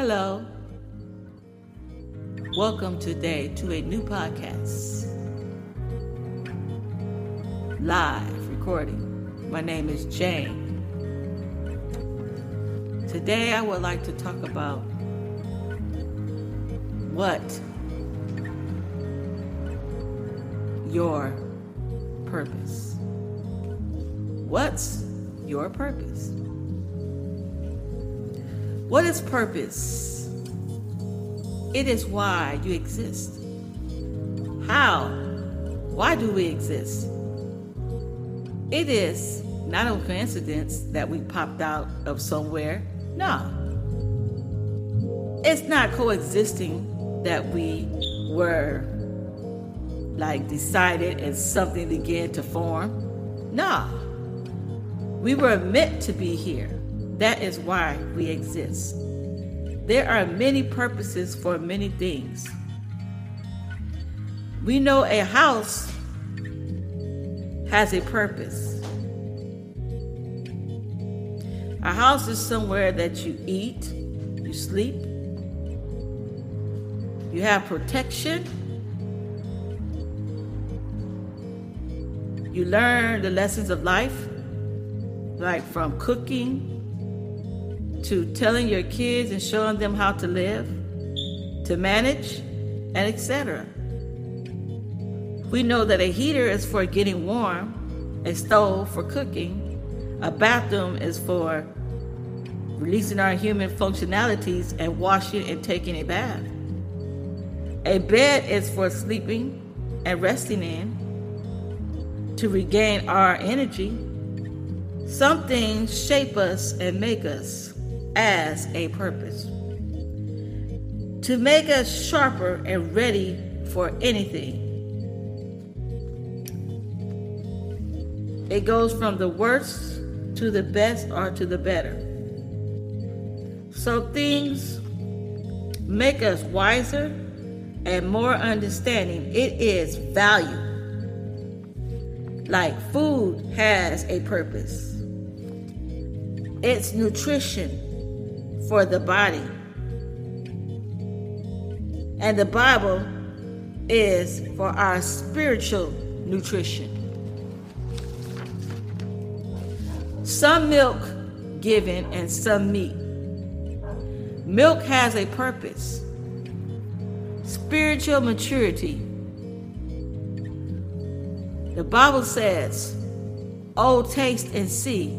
Hello. Welcome today to a new podcast. Live recording. My name is Jane. Today I would like to talk about what your purpose. What's your purpose? What is purpose? It is why you exist. How? Why do we exist? It is not a coincidence that we popped out of somewhere. No. It's not coexisting that we were like decided and something began to form. No. We were meant to be here. That is why we exist. There are many purposes for many things. We know a house has a purpose. A house is somewhere that you eat, you sleep, you have protection, you learn the lessons of life, like from cooking to telling your kids and showing them how to live, to manage, and etc. We know that a heater is for getting warm, a stove for cooking, a bathroom is for releasing our human functionalities and washing and taking a bath. A bed is for sleeping and resting in to regain our energy. Some things shape us and make us as a purpose. To make us sharper and ready for anything. It goes from the worst to the best or to the better. So things make us wiser and more understanding. It is value. Like food has a purpose. It's nutrition for the body. And the Bible is for our spiritual nutrition. Some milk given and some meat. Milk has a purpose. Spiritual maturity. The Bible says, Oh, taste and see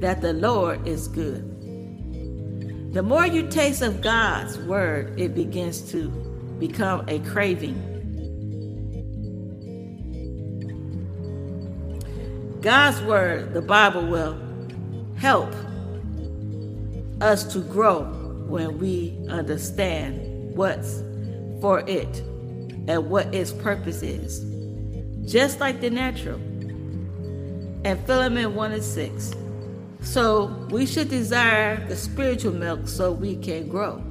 that the Lord is good. The more you taste of God's word, it begins to become a craving. God's word, the Bible, will help us to grow when we understand what's for it and what its purpose is. Just like the natural. And Philemon 1 and 6. So we should desire the spiritual milk so we can grow,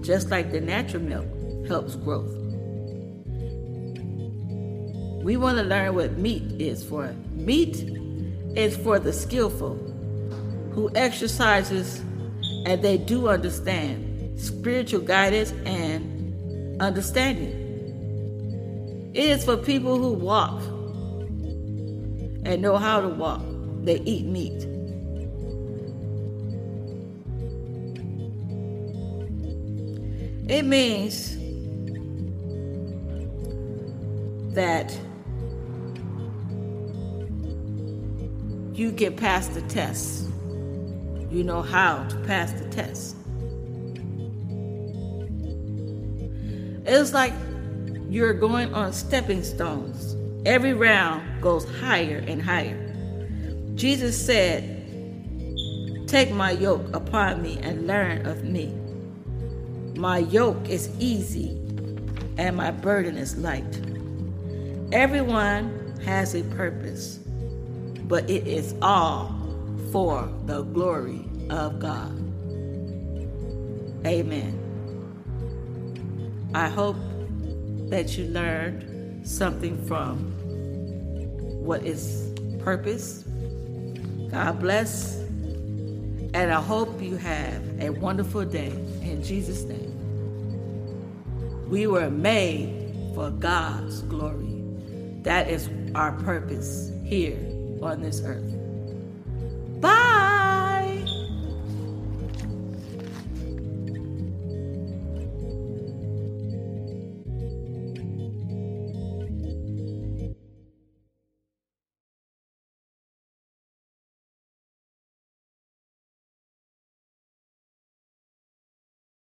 just like the natural milk helps growth. We want to learn what meat is for. Meat is for the skillful who exercises and they do understand spiritual guidance and understanding. It is for people who walk and know how to walk. They eat meat. It means that you get past the test. You know how to pass the test. It's like you're going on stepping stones. Every round goes higher and higher. Jesus said, Take my yoke upon me and learn of me. My yoke is easy and my burden is light. Everyone has a purpose, but it is all for the glory of God. Amen. I hope that you learned something from what is purpose. God bless And I hope you have a wonderful day in Jesus' name. We were made for God's glory. That is our purpose here on this earth.